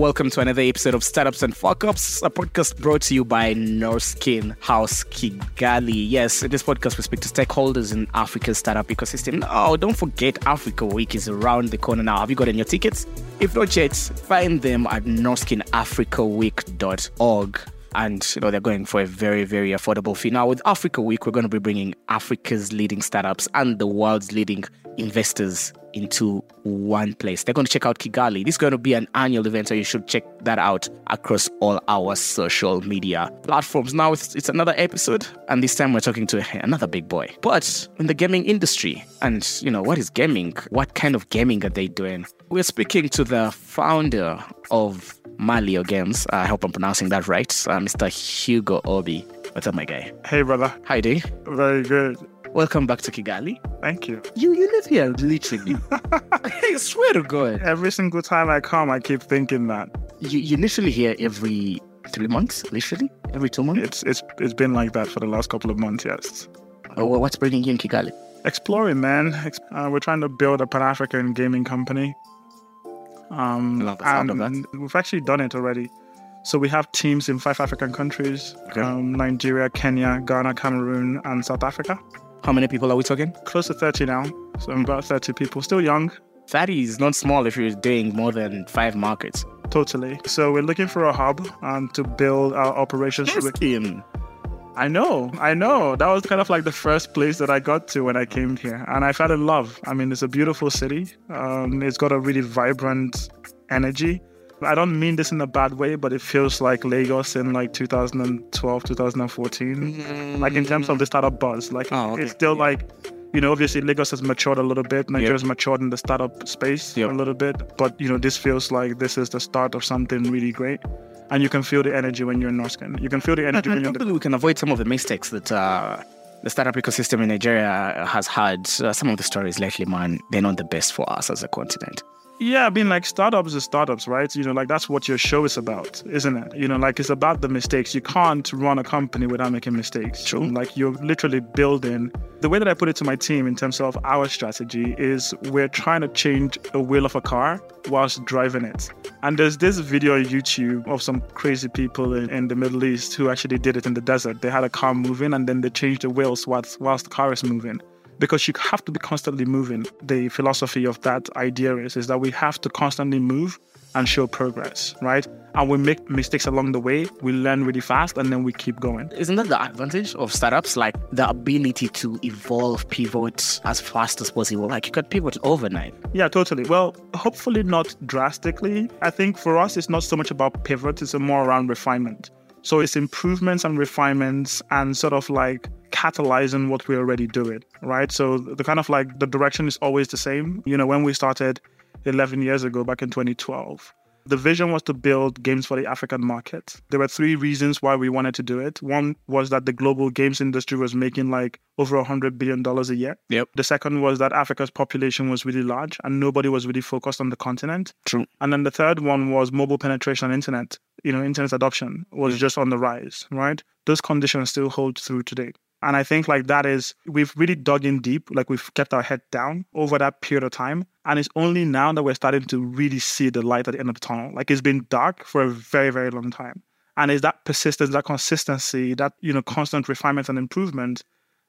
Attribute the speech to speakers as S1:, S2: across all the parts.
S1: Welcome to another episode of Startups and Fuck Ups, a podcast brought to you by Norrsken House Kigali. Yes, in this podcast, we speak to stakeholders in Africa's startup ecosystem. Oh, don't forget, Africa Week is around the corner now. Have you gotten your tickets? If not yet, find them at norrskenafricaweek.org and you know they're going for a very very affordable fee now with africa week we're going to be bringing africa's leading startups and the world's leading investors into one place they're going to check out kigali this is going to be an annual event so you should check that out across all our social media platforms now it's, it's another episode and this time we're talking to another big boy but in the gaming industry and you know what is gaming what kind of gaming are they doing we're speaking to the founder of Maliyo Games. I hope I'm pronouncing that right. Uh, Mr. Hugo Obi. What's up, my guy?
S2: Hey, brother.
S1: How you doing?
S2: Very good.
S1: Welcome back to Kigali.
S2: Thank you.
S1: You you live here literally. I swear to God.
S2: Every single time I come, I keep thinking that.
S1: You you literally here every three months, literally every two months.
S2: It's it's it's been like that for the last couple of months. Yes.
S1: Oh, what's bringing you in Kigali?
S2: Exploring, man. Uh, we're trying to build a Pan African gaming company. Um,
S1: Love the sound of
S2: and we've actually done it already. So we have teams in five African countries:
S1: Okay.
S2: um, Nigeria, Kenya, Ghana, Cameroon, and South Africa.
S1: How many people are we talking?
S2: Close to 30 now. So I'm about 30 people. Still young.
S1: 30 is not small if you're doing more than five markets.
S2: Totally. So we're looking for a hub um, to build our operations.
S1: Team.
S2: I know, I know. That was kind of like the first place that I got to when I came here, and I fell in love. I mean, it's a beautiful city. Um, it's got a really vibrant energy. I don't mean this in a bad way, but it feels like Lagos in like 2012, 2014. Like in terms of the startup buzz, like
S1: Oh, okay.
S2: it's still like, you know, obviously Lagos has matured a little bit. Nigeria's matured in the startup space
S1: Yep.
S2: a little bit, but you know, this feels like this is the start of something really great. And you can feel the energy when you're in Norrsken. You can feel the energy
S1: I
S2: when you're in the
S1: we can avoid some of the mistakes that uh, the startup ecosystem in Nigeria has had. Uh, some of the stories lately, man, they're not the best for us as a continent.
S2: Yeah, I mean, like startups are startups, right? You know, like that's what your show is about, isn't it? You know, like it's about the mistakes. You can't run a company without making mistakes.
S1: True.
S2: Like you're literally building. The way that I put it to my team in terms of our strategy is we're trying to change a wheel of a car whilst driving it. And there's this video on YouTube of some crazy people in, in the Middle East who actually did it in the desert. They had a car moving and then they changed the wheels whilst, whilst the car is moving because you have to be constantly moving. The philosophy of that idea is, is that we have to constantly move and show progress, right? And we make mistakes along the way, we learn really fast, and then we keep going.
S1: Isn't that the advantage of startups? Like the ability to evolve, pivot as fast as possible. Like you could pivot overnight.
S2: Yeah, totally. Well, hopefully not drastically. I think for us, it's not so much about pivot, it's more around refinement. So it's improvements and refinements and sort of like catalyzing what we're already doing, right? So the kind of like the direction is always the same. You know, when we started 11 years ago, back in 2012, the vision was to build games for the African market. There were three reasons why we wanted to do it. One was that the global games industry was making like over $100 billion a year.
S1: Yep.
S2: The second was that Africa's population was really large and nobody was really focused on the continent.
S1: True.
S2: And then the third one was mobile penetration on internet. You know, internet adoption was mm. just on the rise, right? Those conditions still hold through today. And I think like that is we've really dug in deep, like we've kept our head down over that period of time. And it's only now that we're starting to really see the light at the end of the tunnel. Like it's been dark for a very, very long time. And it's that persistence, that consistency, that you know, constant refinement and improvement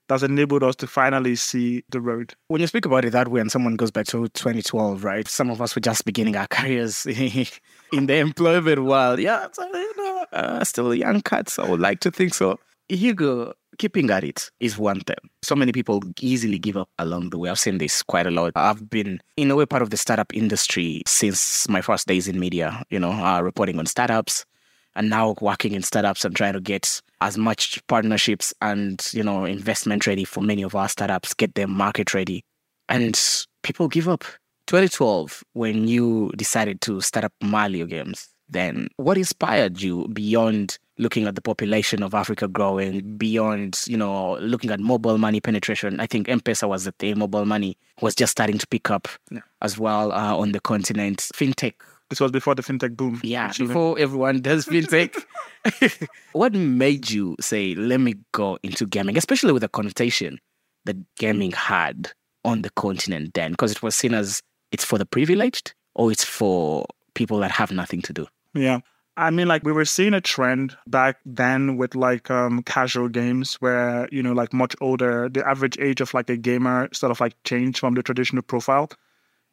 S2: that's enabled us to finally see the road.
S1: When you speak about it that way, and someone goes back to 2012, right? Some of us were just beginning our careers in the employment world. Yeah, so, you know, uh, still young cats. I would like to think so. Hugo, keeping at it is one thing. So many people easily give up along the way. I've seen this quite a lot. I've been, in a way, part of the startup industry since my first days in media, you know, uh, reporting on startups and now working in startups and trying to get as much partnerships and, you know, investment ready for many of our startups, get them market ready. And people give up. 2012, when you decided to start up Maliyo Games, then what inspired you beyond looking at the population of Africa growing, beyond, you know, looking at mobile money penetration? I think M-Pesa was the thing. Mobile money was just starting to pick up
S2: Yeah.
S1: as well uh, on the continent. FinTech
S2: This was before the fintech boom.
S1: yeah,
S2: actually.
S1: before everyone does fintech. what made you say, let me go into gaming, especially with the connotation that gaming had on the continent then? Because it was seen as it's for the privileged or it's for people that have nothing to do.
S2: Yeah. I mean, like we were seeing a trend back then with like um, casual games where, you know, like much older, the average age of like a gamer sort of like changed from the traditional profile.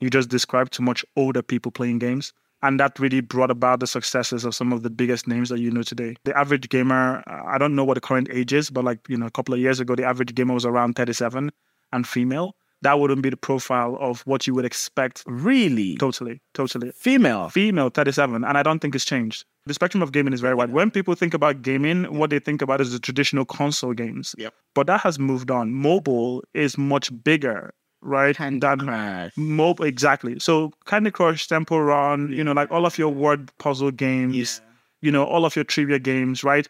S2: You just described to much older people playing games. And that really brought about the successes of some of the biggest names that you know today. The average gamer, I don't know what the current age is, but like, you know, a couple of years ago, the average gamer was around 37 and female that wouldn't be the profile of what you would expect.
S1: Really?
S2: Totally, totally.
S1: Female?
S2: Female, 37. And I don't think it's changed. The spectrum of gaming is very wide. When people think about gaming, what they think about is the traditional console games.
S1: Yep.
S2: But that has moved on. Mobile is much bigger, right?
S1: Candy Crush.
S2: Mobile, exactly. So Candy Crush, Temple Run, you know, like all of your word puzzle games, yeah. you know, all of your trivia games, right?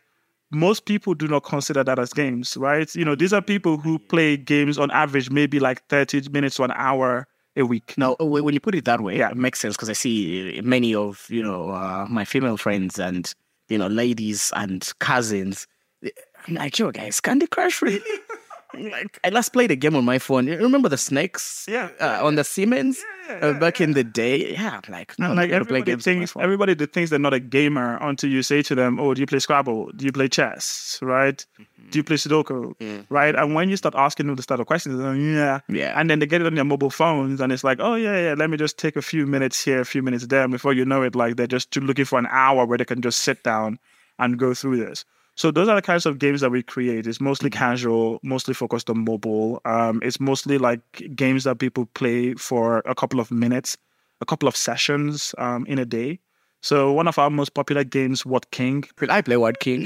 S2: Most people do not consider that as games, right? You know, these are people who play games on average, maybe like 30 minutes to an hour a week.
S1: Now, uh, when you put it that way, yeah. it makes sense because I see uh, many of, you know, uh, my female friends and, you know, ladies and cousins. Eh, I'm like, yo, guys, Candy Crush, really? Like I last played a game on my phone. You remember the snakes?
S2: Yeah.
S1: Uh, on the Siemens yeah, yeah, uh, back in the day. Yeah, like
S2: no, like everybody thinks everybody thinks they're not a gamer until you say to them, "Oh, do you play Scrabble? Do you play chess? Right? Mm-hmm. Do you play Sudoku? Mm. Right?" And when you start asking them the start of questions, like, yeah,
S1: yeah,
S2: and then they get it on their mobile phones, and it's like, "Oh yeah, yeah, let me just take a few minutes here, a few minutes there." And before you know it, like they're just looking for an hour where they can just sit down and go through this. So those are the kinds of games that we create. It's mostly mm-hmm. casual, mostly focused on mobile. Um, it's mostly like games that people play for a couple of minutes, a couple of sessions um, in a day. So one of our most popular games, Word King.
S1: I play Word King.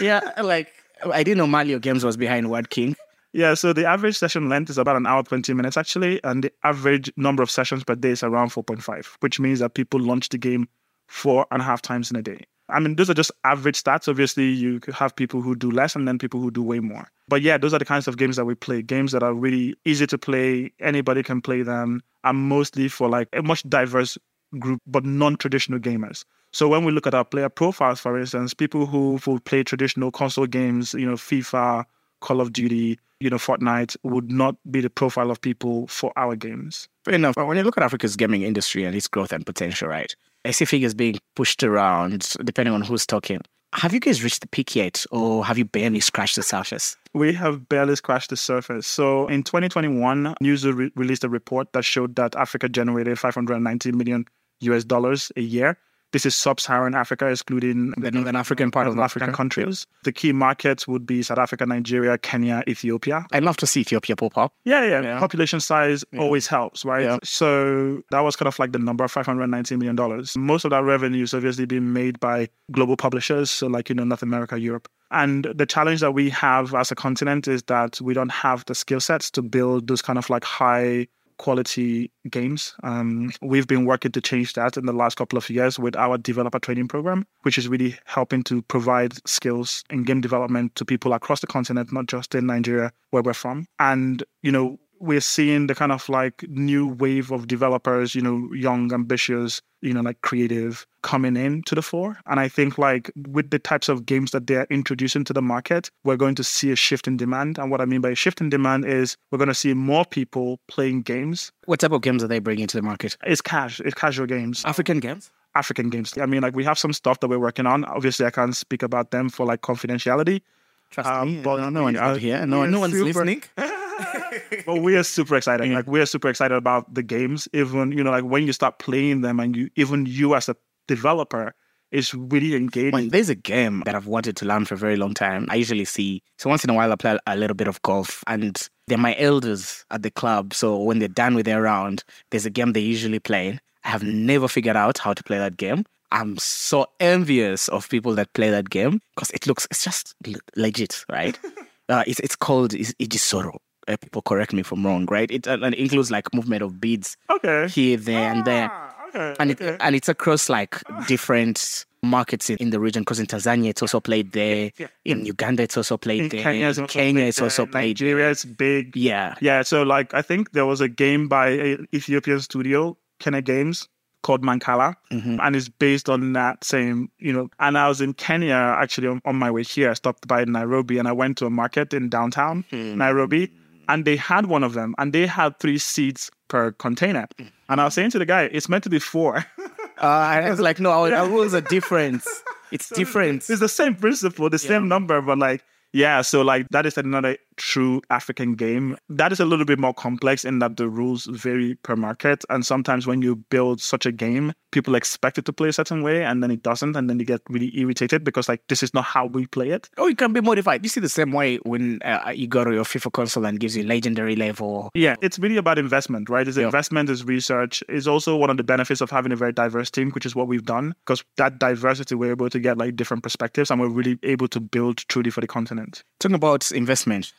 S1: Yeah. yeah, like I didn't know Mario Games was behind Word King.
S2: Yeah, so the average session length is about an hour, 20 minutes actually, and the average number of sessions per day is around 4.5, which means that people launch the game four and a half times in a day. I mean, those are just average stats. Obviously, you have people who do less and then people who do way more. But yeah, those are the kinds of games that we play. Games that are really easy to play. Anybody can play them. And mostly for like a much diverse group, but non-traditional gamers. So when we look at our player profiles, for instance, people who will play traditional console games, you know, FIFA, Call of Duty, you know, Fortnite would not be the profile of people for our games.
S1: Fair enough. When you look at Africa's gaming industry and its growth and potential, right? I see figures being pushed around depending on who's talking. Have you guys reached the peak yet, or have you barely scratched the surface?
S2: We have barely scratched the surface. So in 2021, Newzoo re- released a report that showed that Africa generated 590 million US dollars a year this is sub-Saharan Africa, excluding
S1: the Northern African part of the
S2: African
S1: Africa.
S2: countries. The key markets would be South Africa, Nigeria, Kenya, Ethiopia.
S1: I'd love to see Ethiopia pop up.
S2: Yeah, yeah. yeah. Population size yeah. always helps, right? Yeah. So that was kind of like the number, $590 million. Most of that revenue is obviously being made by global publishers, so like, you know, North America, Europe. And the challenge that we have as a continent is that we don't have the skill sets to build those kind of like high quality games. Um, we've been working to change that in the last couple of years with our developer training program, which is really helping to provide skills in game development to people across the continent, not just in Nigeria, where we're from. And, you know, we're seeing the kind of like new wave of developers, you know, young, ambitious, you know, like creative coming in to the fore. And I think like with the types of games that they're introducing to the market, we're going to see a shift in demand. And what I mean by a shift in demand is we're going to see more people playing games.
S1: What type of games are they bringing to the market?
S2: It's cash, it's casual games.
S1: African games?
S2: African games. I mean, like we have some stuff that we're working on. Obviously, I can't speak about them for like confidentiality.
S1: Trust um, me, but no, no one's out here. No, no one's super, listening.
S2: but we are super excited. Like we are super excited about the games. Even you know, like when you start playing them, and you even you as a developer is really engaging.
S1: When there's a game that I've wanted to learn for a very long time. I usually see so once in a while I play a little bit of golf, and they're my elders at the club. So when they're done with their round, there's a game they usually play. I have never figured out how to play that game. I'm so envious of people that play that game because it looks it's just legit, right? uh, it's it's called Igisoro uh, people correct me if I'm wrong, right? It, uh, it includes like movement of beads
S2: okay.
S1: here, there, ah, and there.
S2: Ah, okay,
S1: and,
S2: okay.
S1: and it's across like different markets in, in the region because in Tanzania it's also played there. Yeah. In Uganda it's also played in there. Kenya, in Kenya, it's also played
S2: Nigeria, it's big.
S1: Yeah.
S2: Yeah. So like I think there was a game by a Ethiopian studio, Qene Games, called Mancala, mm-hmm. and it's based on that same, you know. And I was in Kenya actually on, on, my way here. I stopped by Nairobi and I went to a market in downtown mm-hmm. Nairobi and they had one of them and they had three seats per container. And I was saying to the guy, it's meant to be four.
S1: Uh, I was like, no, our rules are different. It's different.
S2: It's the same principle, the same number, but like yeah, so like that is another true African game. That is a little bit more complex in that the rules vary per market. And sometimes when you build such a game, people expect it to play a certain way and then it doesn't. And then they get really irritated because like this is not how we play it.
S1: Oh, it can be modified. You see the same way when uh, you go to your FIFA console and gives you legendary level.
S2: Yeah, it's really about investment, right? It's investment, is research. Is also one of the benefits of having a very diverse team, which is what we've done. Because that diversity, we're able to get like different perspectives and we're really able to build truly for the continent.
S1: Talking about investment,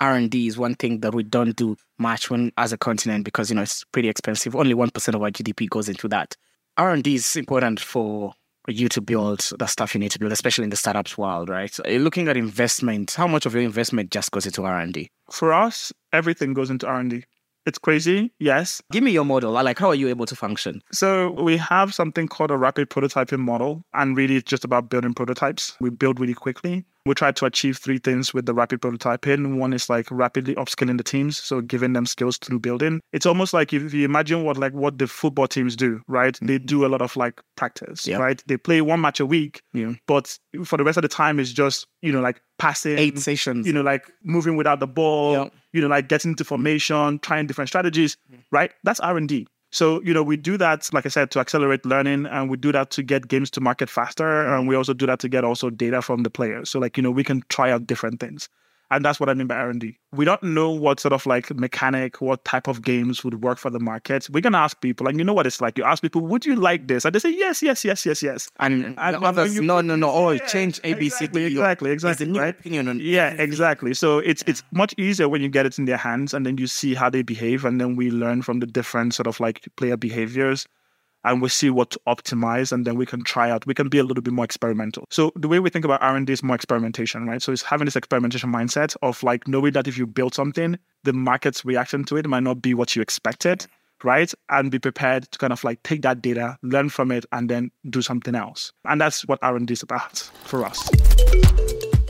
S1: R&D is one thing that we don't do much when as a continent because you know it's pretty expensive. Only 1% of our GDP goes into that. R&D is important for you to build the stuff you need to build, especially in the startups world, right? So looking at investment, how much of your investment just goes into R&D?
S2: For us, everything goes into R&D. It's crazy, yes.
S1: Give me your model. Like, how are you able to function?
S2: So, we have something called a rapid prototyping model, and really it's just about building prototypes. We build really quickly. We try to achieve three things with the rapid prototyping. One is like rapidly upskilling the teams, so giving them skills through building. It's almost like if you imagine what like what the football teams do, right? They mm-hmm. do a lot of like practice,
S1: Yep.
S2: right? They play one match a week,
S1: Yeah.
S2: but for the rest of the time, it's just you know like passing,
S1: Eight sessions.
S2: you know, like moving without the ball,
S1: Yeah.
S2: you know, like getting into formation, trying different strategies, mm. right? That's R and D. So you know, we do that, like I said, to accelerate learning, and we do that to get games to market faster, and we also do that to get also data from the players. So like you know, we can try out different things, and that's what I mean by R and D. We don't know what sort of like mechanic, what type of games would work for the market. We're gonna ask people, and you know what it's like. You ask people, would you like this? And they say yes, yes, yes, yes, yes.
S1: and,
S2: And
S1: others,
S2: you-
S1: no, no, no. Oh,
S2: Yeah,
S1: change ABC.
S2: exactly,
S1: Your-
S2: exactly,
S1: it's
S2: right?
S1: opinion on
S2: Yeah, exactly. So it's it's much easier when you get it in their hands and then you see how they behave and then we learn from the different sort of like player behaviors and we see what to optimize and then we can try out we can be a little bit more experimental. So the way we think about r&d is more experimentation right? So it's having this experimentation mindset of like knowing that if you build something the market's reaction to it might not be what you expected right? And be prepared to kind of like take that data learn from it and then do something else. And that's what r&d is about for us.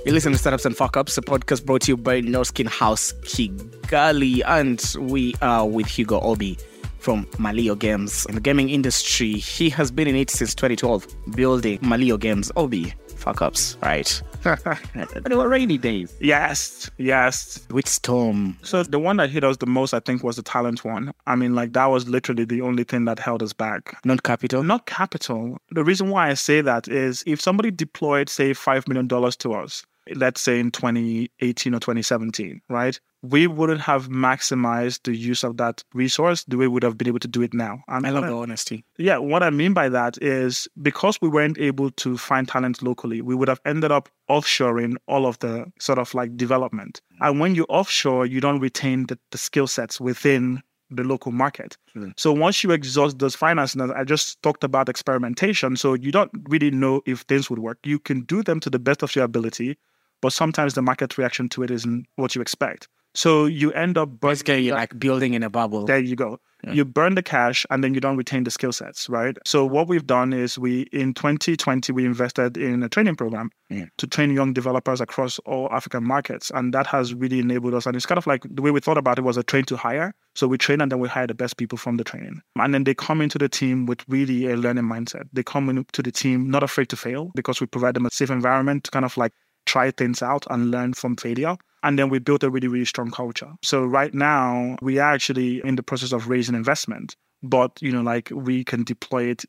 S1: You listen to Startups and Fuck Ups, a podcast brought to you by Norrsken House Kigali. And we are with Hugo Obi from Maliyo Games. In the gaming industry, he has been in it since 2012, building Maliyo Games. Obi, fuck ups, right? but they were rainy days.
S2: yes yes
S1: Which storm?
S2: So the one that hit us the most, I think, was the talent one. I mean, like that was literally the only thing that held us back.
S1: Not capital.
S2: Not capital. The reason why I say that is if somebody deployed, say, $5 million to us, let's say in 2018 or 2017, right? We wouldn't have maximized the use of that resource the way we would have been able to do it now. And
S1: I love the honesty.
S2: yeah, what I mean by that is because we weren't able to find talent locally, we would have ended up offshoring all of the sort of like development. And when you offshore, you don't retain the, the skill sets within the local market.
S1: Mm.
S2: So once you exhaust those finances, I just talked about experimentation. So you don't really know if things would work. You can do them to the best of your ability, but sometimes the market reaction to it isn't what you expect. So you end up burning
S1: Basically, like building in a bubble.
S2: there you go.
S1: Yeah.
S2: You burn the cash and then you don't retain the skill sets, right? So what we've done is we in 2020 we invested in a training program
S1: Yeah.
S2: to train young developers across all African markets, and that has really enabled us. And it's kind of like the way we thought about it was a train to hire. So we train and then we hire the best people from the training, and then they come into the team with really a learning mindset. They come into the team not afraid to fail because we provide them a safe environment to kind of like try things out and learn from failure. And then we built a really, really strong culture. So right now we are actually in the process of raising investment, but you know, like we can deploy it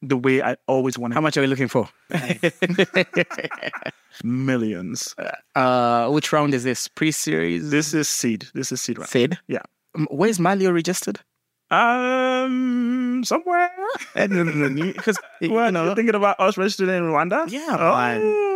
S2: the way I always wanted.
S1: How much are we looking for?
S2: Millions.
S1: uh, which round is this? Pre-series?
S2: This is seed. This is seed round.
S1: Seed.
S2: Yeah.
S1: Um, Where's Maliyo registered?
S2: Um, somewhere.
S1: Because, you
S2: you're thinking about us registering in Rwanda?
S1: Yeah.
S2: Oh.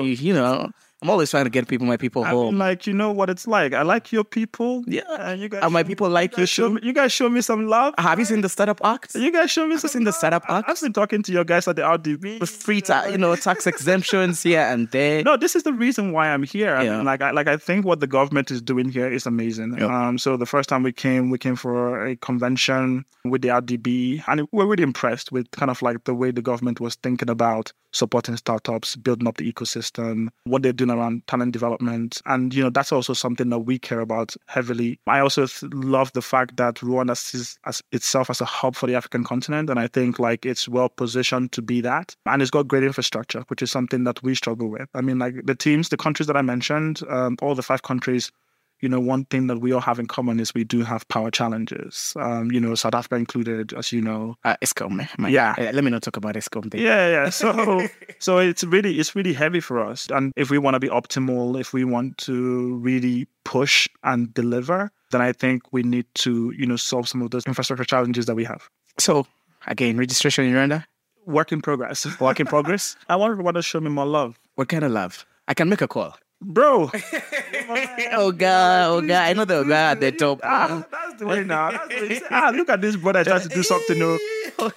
S1: You, you know, I'm always trying to get people, my people
S2: I
S1: home.
S2: mean, like you know what it's like. I like your people.
S1: yeah.
S2: And you guys,
S1: And my people like you
S2: guys show me, you guys show me some love.
S1: Have you seen the startup act?
S2: You guys show me
S1: Have you
S2: some
S1: seen the startup act?
S2: I've been talking to your guys at the RDB.
S1: With free, ta- you know, tax exemptions here and there.
S2: No, this is the reason why I'm here. I
S1: Yeah.
S2: mean, like, I, like I think what the government is doing here is amazing.
S1: Yep.
S2: Um, so the first time we came, we came for a convention with the RDB, and we're really impressed with kind of like the way the government was thinking about supporting startups, building up the ecosystem, what they're doing around talent development. And, you know, that's also something that we care about heavily. I also th- love the fact that Rwanda sees as itself as a hub for the African continent. And I think like it's well positioned to be that. And it's got great infrastructure, which is something that we struggle with. I mean, like the teams, the countries that I mentioned, um, all the five countries you know, one thing that we all have in common is we do have power challenges. Um, you know, South Africa included, as you know.
S1: Uh, Eskom, my,
S2: Yeah.
S1: uh, let me not talk about Eskom. Thing.
S2: Yeah, yeah. So, so it's really, it's really heavy for us. And if we want to be optimal, if we want to really push and deliver, then I think we need to, you know, solve some of those infrastructure challenges that we have.
S1: So again, registration in Rwanda,
S2: Work in progress.
S1: work in progress.
S2: I want everyone to show me more love,
S1: what kind of love? I can make a call.
S2: Bro.
S1: oh god, oh god, I know the guy at the top.
S2: Ah, that's the way now. That's the way. Ah, look at this brother trying to do something. No,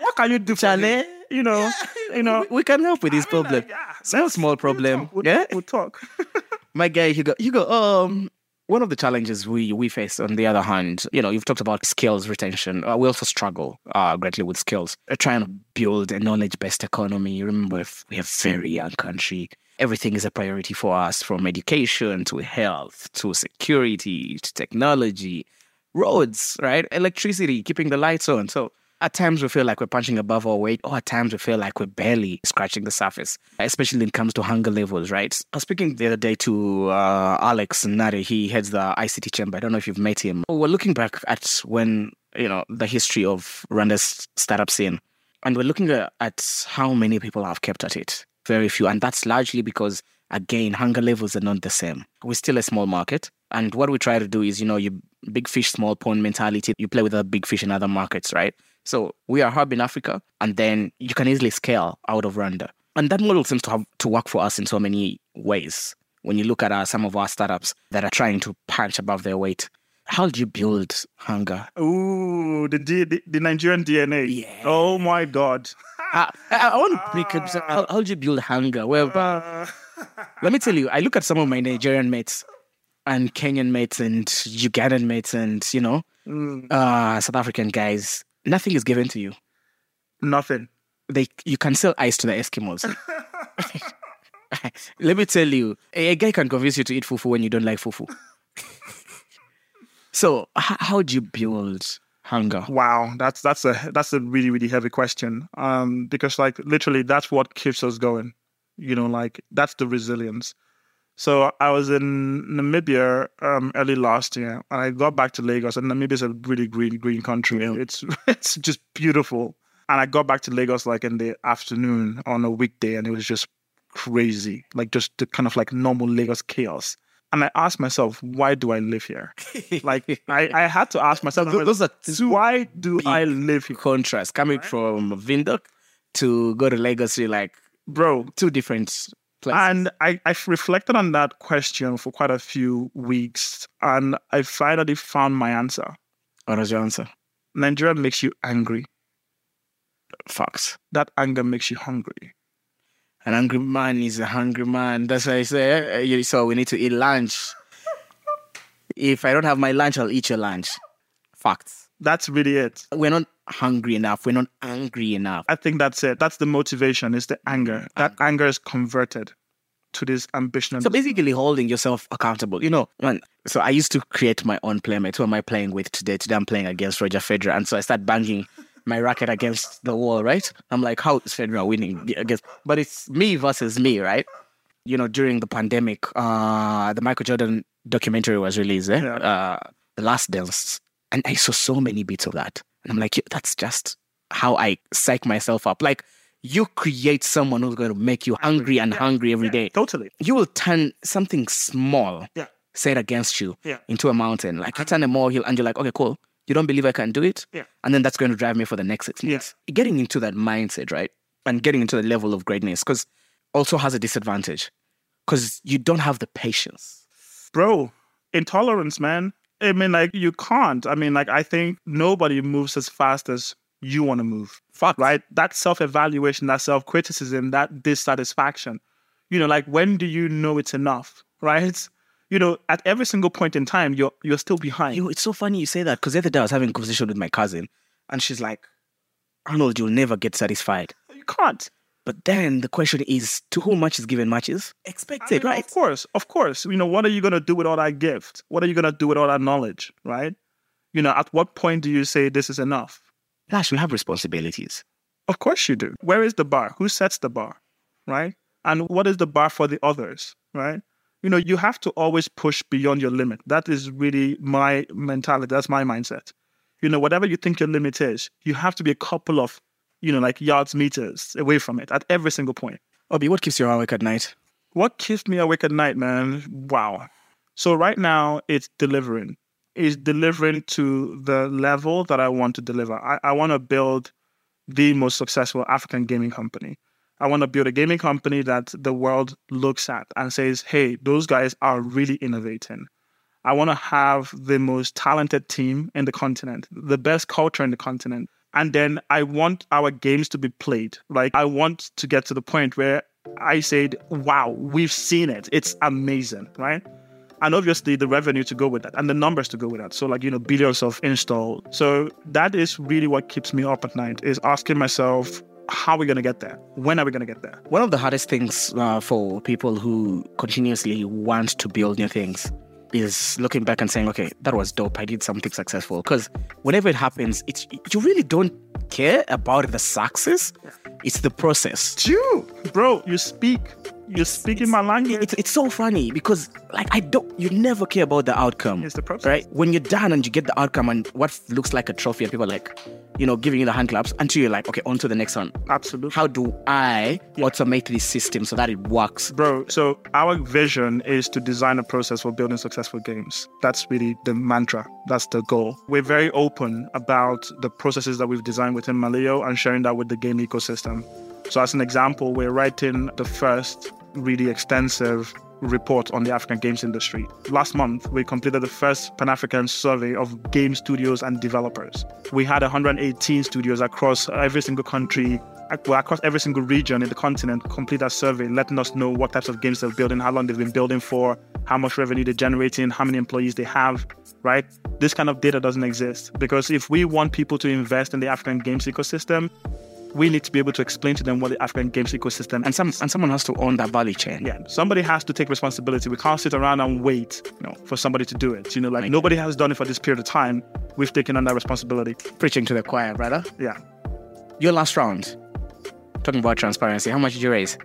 S2: what can you do, for?
S1: Chale.
S2: You know, you know.
S1: we can help with this
S2: I mean,
S1: problem.
S2: like, yeah,
S1: It's small problem.
S2: We'll,
S1: yeah,
S2: we'll talk.
S1: my guy Hugo. Hugo, um, one of the challenges we we face, on the other hand, you know, you've talked about skills retention. Uh, we also struggle uh, greatly with skills. We're trying to build a knowledge-based economy. Remember, if we are a very young country. Everything is a priority for us, from education to health to security to technology, roads, right? Electricity, keeping the lights on. So at times we feel like we're punching above our weight, or at times we feel like we're barely scratching the surface, especially when it comes to hunger levels, right? I was speaking the other day to uh, Alex Ntale. He heads the ICT chamber. I don't know if you've met him. We're looking back at when, you know, the history of Rwanda's startup scene. And we're looking at, at how many people have kept at it. Very few. And that's largely because, again, hunger levels are not the same. We're still a small market. And what we try to do is, you know, you big fish, small pond mentality. You play with a big fish in other markets, right? So we are a hub in Africa, and then you can easily scale out of Rwanda. And that model seems to have to work for us in so many ways. When you look at uh, some of our startups that are trying to punch above their weight, how do you build hunger?
S2: Ooh, the, the the Nigerian DNA.
S1: Yeah.
S2: Oh my God.
S1: I, I, want to break it. How, how do you build hunger? Well,
S2: Uh,
S1: let me tell you, I look at some of my Nigerian mates and Kenyan mates and Ugandan mates and, you know,
S2: mm,
S1: uh, South African guys. Nothing is given to you.
S2: nothing.
S1: They You can sell ice to the Eskimos. Let me tell you, a, a guy can convince you to eat fufu when you don't like fufu. so, h- how do you build hunger?
S2: Wow, that's that's a that's a really really heavy question. Um, because like literally that's what keeps us going. You know, like that's the resilience. So I was in Namibia um, early last year, and I got back to Lagos. And Namibia is a really green green country. It's it's just beautiful. And I got back to Lagos like in the afternoon on a weekday, and it was just crazy, like just the kind of like normal Lagos chaos. And I asked myself, why do I live here? Like I, I had to ask myself,
S1: Th- those are two
S2: why do I live here,
S1: contrast coming from Windhoek to go to Legacy, like
S2: bro?
S1: two different places.
S2: And I, I've reflected on that question for quite a few weeks, and I finally found my answer.
S1: what was your answer?
S2: Nigeria makes you angry.
S1: Fox.
S2: That anger makes you hungry.
S1: An angry man is a hungry man. That's why I say, eh, so we need to eat lunch. if I don't have my lunch, I'll eat your lunch. Facts.
S2: That's really it.
S1: We're not hungry enough. We're not angry enough.
S2: I think that's it. That's the motivation. Is the anger. That anger is converted to this ambition.
S1: So basically, holding yourself accountable. You know, man. So I used to create my own playmate. Who am I playing with today? Today I'm playing against Roger Federer, and so I start banging my racket against the wall. Right? I'm like, how is Federer winning against? But it's me versus me, right? You know, during the pandemic, uh, the Michael Jordan documentary was released. Eh?
S2: Yeah.
S1: Uh, the Last Dance, and I saw so many bits of that, and I'm like, "Yeah, that's just how I psych myself up. Like. You create someone who's going to make you hungry and hungry every day
S2: totally.
S1: you will turn something small
S2: Yeah.
S1: set against you
S2: Yeah.
S1: into a mountain. Like you turn a molehill and you're like, okay, cool. You don't believe I can do it?
S2: Yeah.
S1: And then that's going to drive me for the next six months. Getting into that mindset, right? And getting into the level of greatness, because also has a disadvantage. Because you don't have the patience.
S2: bro intolerance man i mean like you can't i mean like i think nobody moves as fast as you want to move
S1: Fuck.
S2: right that self-evaluation that self-criticism that dissatisfaction you know like when do you know it's enough right you know at every single point in time you're you're still behind
S1: You, it's so funny you say that because the other day I was having a conversation with my cousin and she's like, Arnold, you'll never get satisfied.
S2: you can't
S1: But then the question is, to whom much is given, much is expected,
S2: I mean,
S1: right?
S2: Of course, of course. You know, what are you going to do with all that gift? What are you going to do with all that knowledge, right? You know, at what point do you say this is enough?
S1: Gosh, we have responsibilities.
S2: Of course you do. Where is the bar? Who sets the bar, right? And what is the bar for the others, right? You know, you have to always push beyond your limit. That is really my mentality. That's my mindset. You know, whatever you think your limit is, you have to be a couple of, you know, like yards, meters away from it at every single point.
S1: Obi, what keeps you awake at night?
S2: What keeps me awake at night, man? Wow. So right now it's delivering. It's delivering to the level that I want to deliver. I, I want to build the most successful African gaming company. I want to build a gaming company that the world looks at and says, hey, those guys are really innovating. I want to have the most talented team in the continent, the best culture in the continent. And then I want our games to be played. Like, I want to get to the point where I said, wow, we've seen it. It's amazing, right? And obviously the revenue to go with that and the numbers to go with that. So, like, you know, billions of install. So, that is really what keeps me up at night is asking myself, how are we going to get there? When are we going to get there?
S1: One of the hardest things uh, for people who continuously want to build new things is looking back and saying, okay, that was dope. I did something successful. Because whenever it happens, it's you really don't care about the success. It's the process.
S2: True. Bro, you speak. You speak in my language.
S1: It's, it's so funny because like I don't you never care about the outcome.
S2: It's the process.
S1: Right? When you're done and you get the outcome and what looks like a trophy and people are like, you know, giving you the hand claps until you're like, okay, on to the next one.
S2: Absolutely.
S1: How do I automate this system so that it works?
S2: Bro, so our vision is to design a process for building successful games. That's really the mantra. That's the goal. We're very open about the processes that we've designed within Maliyo and sharing that with the game ecosystem. So, as an example, we're writing the first really extensive report on the African games industry. Last month, we completed the first Pan African survey of game studios and developers. We had 118 studios across every single country, across every single region in the continent, complete that survey, letting us know what types of games they're building, how long they've been building for, how much revenue they're generating, how many employees they have, right? This kind of data doesn't exist because if we want people to invest in the African games ecosystem, we need to be able to explain to them what the African games ecosystem
S1: And some and someone has to own that value chain.
S2: yeah, somebody has to take responsibility. We can't sit around and wait, you know, for somebody to do it. You know, like nobody has done it for this period of time. We've taken on that responsibility.
S1: Preaching to the choir, brother.
S2: Yeah.
S1: Your last round. Talking about transparency. How much did you raise?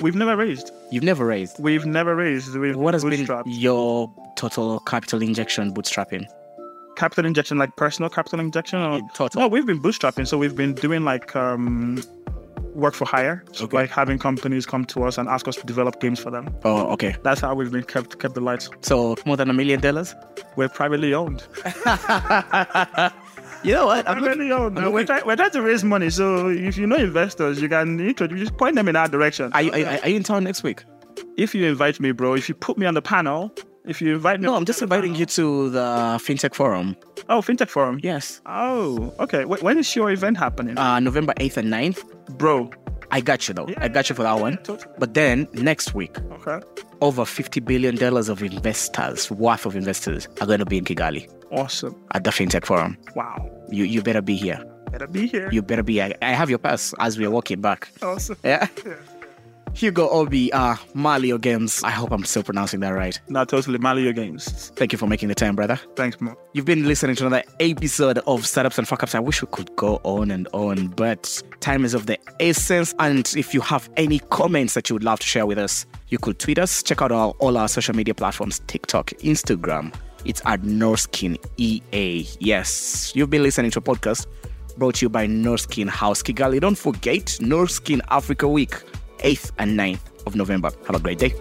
S2: We've never raised.
S1: You've never raised.
S2: We've never raised. We've
S1: What has
S2: bootstrapped.
S1: been your total capital injection bootstrapping?
S2: Capital injection, like personal capital injection? Or...
S1: Total.
S2: No, we've been bootstrapping. So we've been doing like um, work for hire, so
S1: Okay.
S2: like having companies come to us and ask us to develop games for them.
S1: Oh, okay.
S2: That's how we've been kept kept the lights.
S1: So more than a million dollars?
S2: We're privately owned.
S1: You know what? I'm looking,
S2: privately owned. We're, try- we're trying to raise money. So if you know investors, you can introduce, just point them in that direction.
S1: are, you, are, are you in town next week?
S2: if you invite me, bro, if you put me on the panel, if you invite me,
S1: No, I'm just inviting you to the FinTech Forum.
S2: Oh, FinTech Forum.
S1: Yes.
S2: Oh, okay. Wh- when is your event happening,
S1: Uh, November 8th and 9th.
S2: bro?
S1: I got you though. I got you for that one.
S2: totally.
S1: But then next week,
S2: Okay.
S1: over $50 billion of investors, worth of investors, are going to be in Kigali
S2: Awesome.
S1: at the FinTech Forum.
S2: Wow.
S1: You, you better be here.
S2: Better be here.
S1: You better be. I, I have your pass as we are walking back.
S2: awesome.
S1: Yeah. Hugo Obi, uh, Maliyo Games. I hope I'm still pronouncing that right.
S2: Not totally Maliyo Games.
S1: Thank you for making the time, brother.
S2: Thanks, Mo.
S1: You've been listening to another episode of Startups and Fuck Ups. I wish we could go on and on, but time is of the essence. And if you have any comments that you would love to share with us, you could tweet us. Check out all, all our social media platforms TikTok, Instagram. It's at Norrsken EA. Yes, you've been listening to a podcast brought to you by Norrsken House Kigali. Don't forget Norrsken Africa Week, 8th and 9th of November. Have a great day.